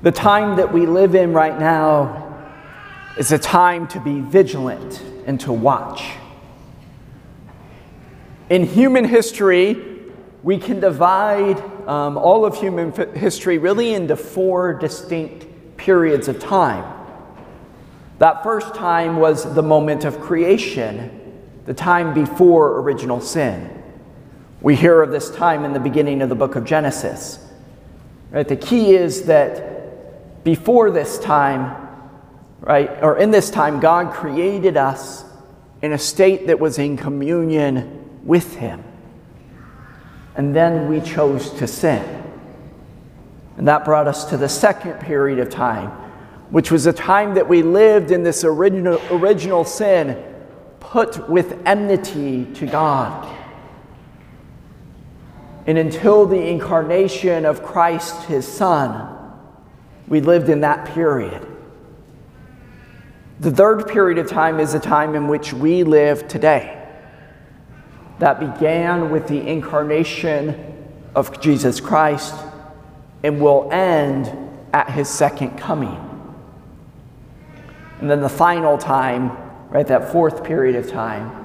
The time that we live in right now is a time to be vigilant and to watch. In human history, we can divide um, all of human f- history really into four distinct periods of time. That first time was the moment of creation, the time before original sin. We hear of this time in the beginning of the book of Genesis. Right? The key is that before this time, right, or in this time, God created us in a state that was in communion with Him. And then we chose to sin. And that brought us to the second period of time, which was a time that we lived in this original, original sin, put with enmity to God. And until the incarnation of Christ, his Son, we lived in that period. The third period of time is the time in which we live today. That began with the incarnation of Jesus Christ and will end at his second coming. And then the final time, right, that fourth period of time,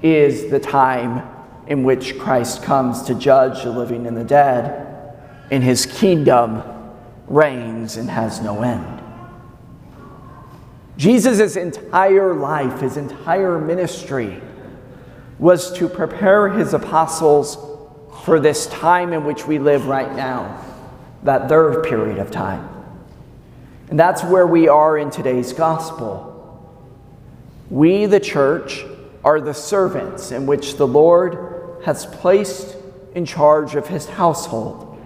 is the time in which Christ comes to judge the living and the dead in his kingdom reigns and has no end. Jesus' entire life, his entire ministry, was to prepare his apostles for this time in which we live right now, that third period of time. And that's where we are in today's gospel. We, the church, are the servants in which the Lord has placed in charge of his household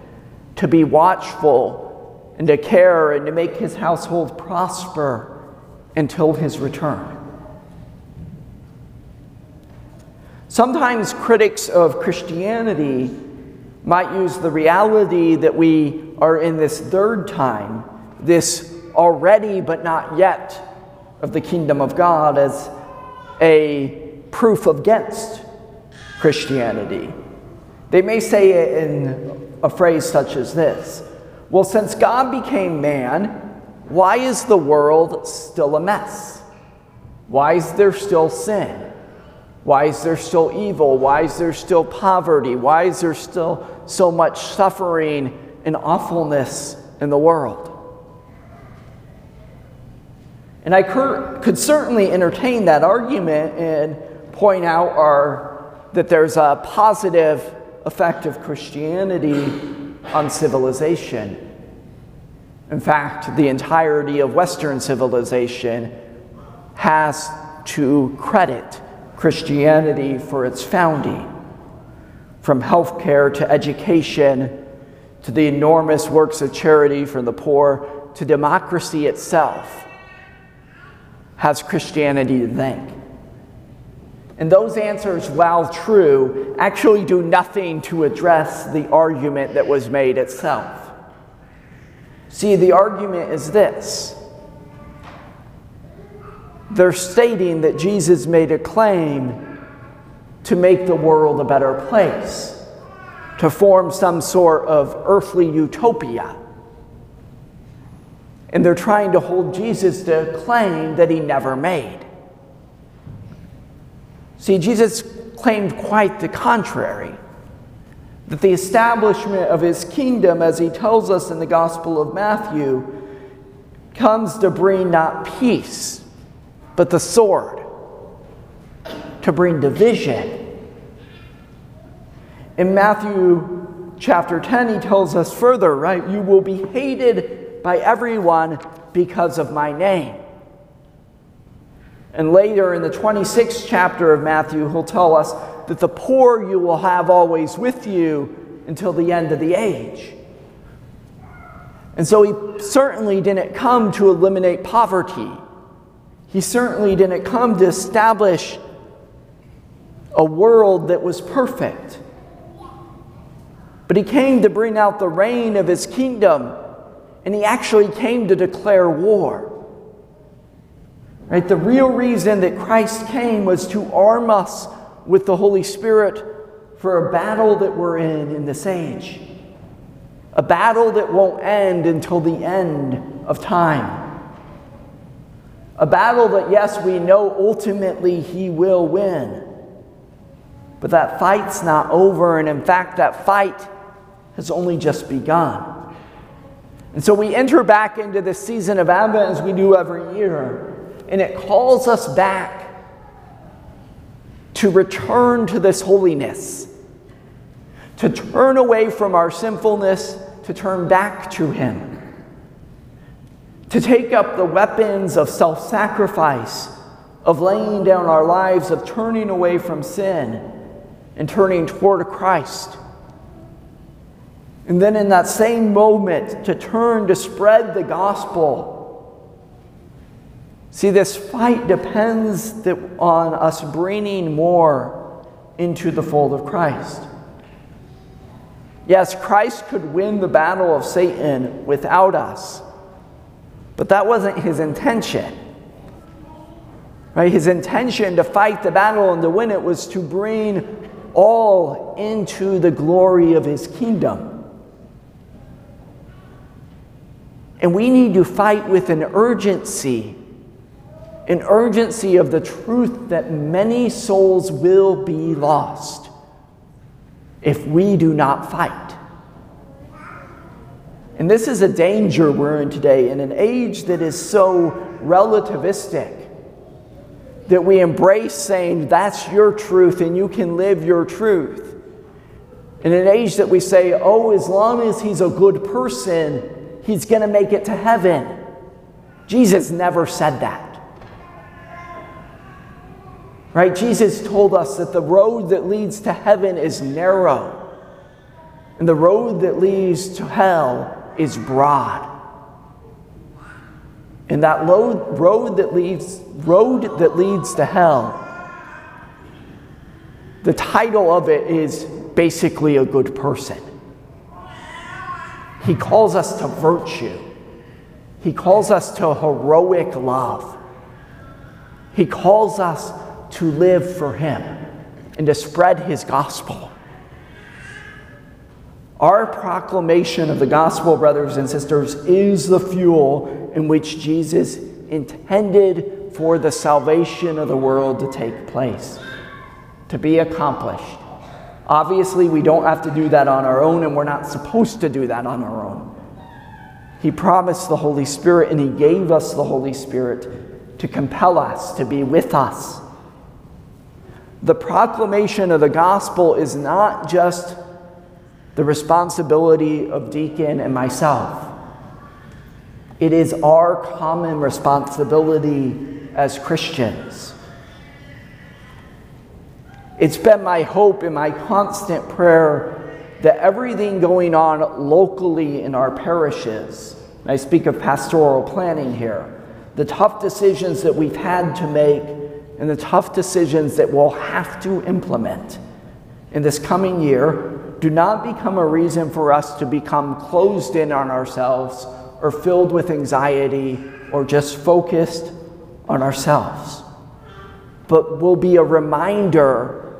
to be watchful and to care and to make his household prosper until his return. Sometimes critics of Christianity might use the reality that we are in this third time, this already but not yet of the kingdom of God, as a proof against Christianity. They may say it in a phrase such as this well, since God became man, why is the world still a mess? Why is there still sin? Why is there still evil? Why is there still poverty? Why is there still so much suffering and awfulness in the world? And I could certainly entertain that argument and point out our, that there's a positive effect of Christianity on civilization. In fact, the entirety of Western civilization has to credit Christianity for its founding. From healthcare to education to the enormous works of charity for the poor to democracy itself has Christianity to thank. And those answers, while true, actually do nothing to address the argument that was made itself. See, the argument is this they're stating that Jesus made a claim to make the world a better place, to form some sort of earthly utopia. And they're trying to hold Jesus to a claim that he never made. See, Jesus claimed quite the contrary that the establishment of his kingdom, as he tells us in the Gospel of Matthew, comes to bring not peace, but the sword, to bring division. In Matthew chapter 10, he tells us further, right? You will be hated by everyone because of my name. And later in the 26th chapter of Matthew, he'll tell us that the poor you will have always with you until the end of the age. And so he certainly didn't come to eliminate poverty. He certainly didn't come to establish a world that was perfect. But he came to bring out the reign of his kingdom, and he actually came to declare war. Right? The real reason that Christ came was to arm us with the Holy Spirit for a battle that we're in in this age a battle that won't end until the end of time. A battle that, yes, we know ultimately he will win. But that fight's not over, and in fact, that fight has only just begun. And so we enter back into this season of Advent as we do every year, and it calls us back to return to this holiness, to turn away from our sinfulness, to turn back to Him to take up the weapons of self sacrifice, of laying down our lives, of turning away from sin and turning toward Christ. And then in that same moment, to turn to spread the gospel. See, this fight depends on us bringing more into the fold of Christ. Yes, Christ could win the battle of Satan without us. But that wasn't his intention. Right? His intention to fight the battle and to win it was to bring all into the glory of his kingdom. And we need to fight with an urgency, an urgency of the truth that many souls will be lost if we do not fight. And this is a danger we're in today in an age that is so relativistic that we embrace saying that's your truth and you can live your truth. In an age that we say, oh, as long as he's a good person, he's going to make it to heaven. Jesus never said that. Right? Jesus told us that the road that leads to heaven is narrow, and the road that leads to hell is broad. And that road, that leads road that leads to hell. The title of it is basically a good person. He calls us to virtue. He calls us to heroic love. He calls us to live for Him and to spread His gospel. Our proclamation of the gospel, brothers and sisters, is the fuel in which Jesus intended for the salvation of the world to take place, to be accomplished. Obviously, we don't have to do that on our own, and we're not supposed to do that on our own. He promised the Holy Spirit, and He gave us the Holy Spirit to compel us, to be with us. The proclamation of the gospel is not just the responsibility of Deacon and myself. It is our common responsibility as Christians. It's been my hope and my constant prayer that everything going on locally in our parishes, I speak of pastoral planning here, the tough decisions that we've had to make and the tough decisions that we'll have to implement in this coming year do not become a reason for us to become closed in on ourselves or filled with anxiety or just focused on ourselves, but will be a reminder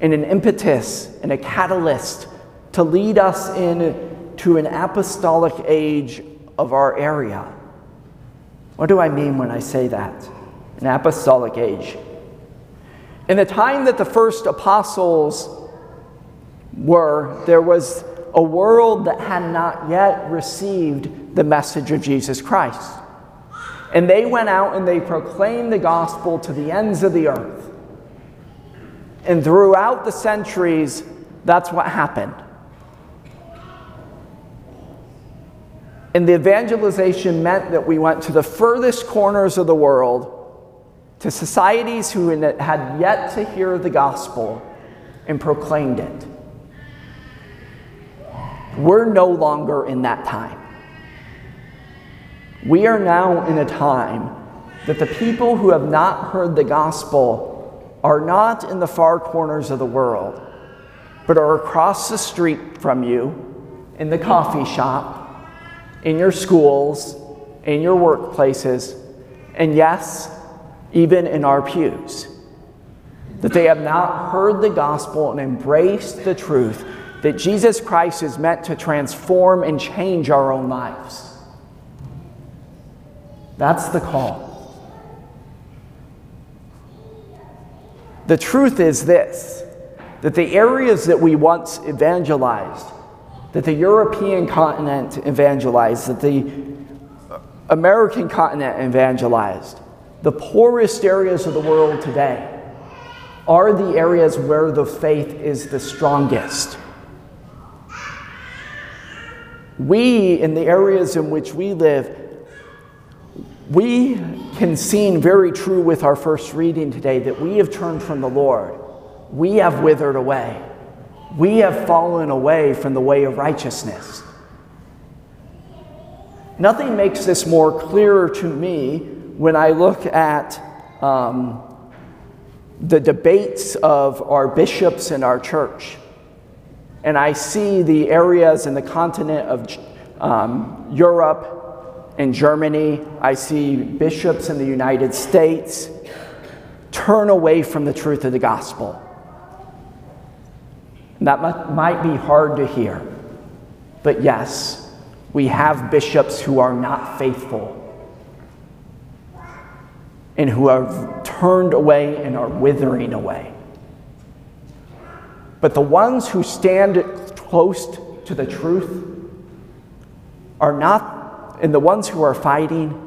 and an impetus and a catalyst to lead us into an apostolic age of our area. What do I mean when I say that? An apostolic age. In the time that the first apostles were there was a world that had not yet received the message of Jesus Christ. And they went out and they proclaimed the gospel to the ends of the earth. And throughout the centuries, that's what happened. And the evangelization meant that we went to the furthest corners of the world, to societies who had yet to hear the gospel, and proclaimed it. We're no longer in that time. We are now in a time that the people who have not heard the gospel are not in the far corners of the world, but are across the street from you, in the coffee shop, in your schools, in your workplaces, and yes, even in our pews. That they have not heard the gospel and embraced the truth that Jesus Christ is meant to transform and change our own lives. That's the call. The truth is this that the areas that we once evangelized, that the European continent evangelized, that the American continent evangelized, the poorest areas of the world today are the areas where the faith is the strongest. We, in the areas in which we live, we can see very true with our first reading today that we have turned from the Lord. We have withered away. We have fallen away from the way of righteousness. Nothing makes this more clearer to me when I look at um, the debates of our bishops in our church. And I see the areas in the continent of um, Europe in Germany, I see bishops in the United States turn away from the truth of the gospel. that might be hard to hear, but yes, we have bishops who are not faithful and who have turned away and are withering away. But the ones who stand close to the truth are not and the ones who are fighting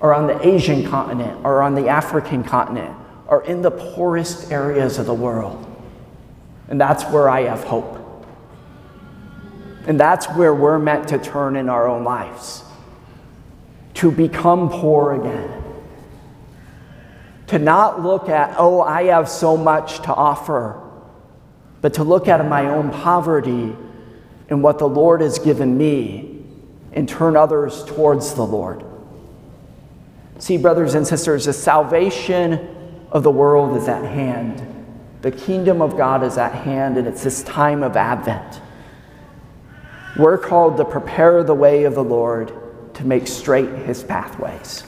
are on the Asian continent or on the African continent or in the poorest areas of the world. And that's where I have hope. And that's where we're meant to turn in our own lives to become poor again. To not look at, oh, I have so much to offer, but to look at my own poverty and what the Lord has given me and turn others towards the Lord. See, brothers and sisters, the salvation of the world is at hand. The kingdom of God is at hand, and it's this time of Advent. We're called to prepare the way of the Lord to make straight his pathways.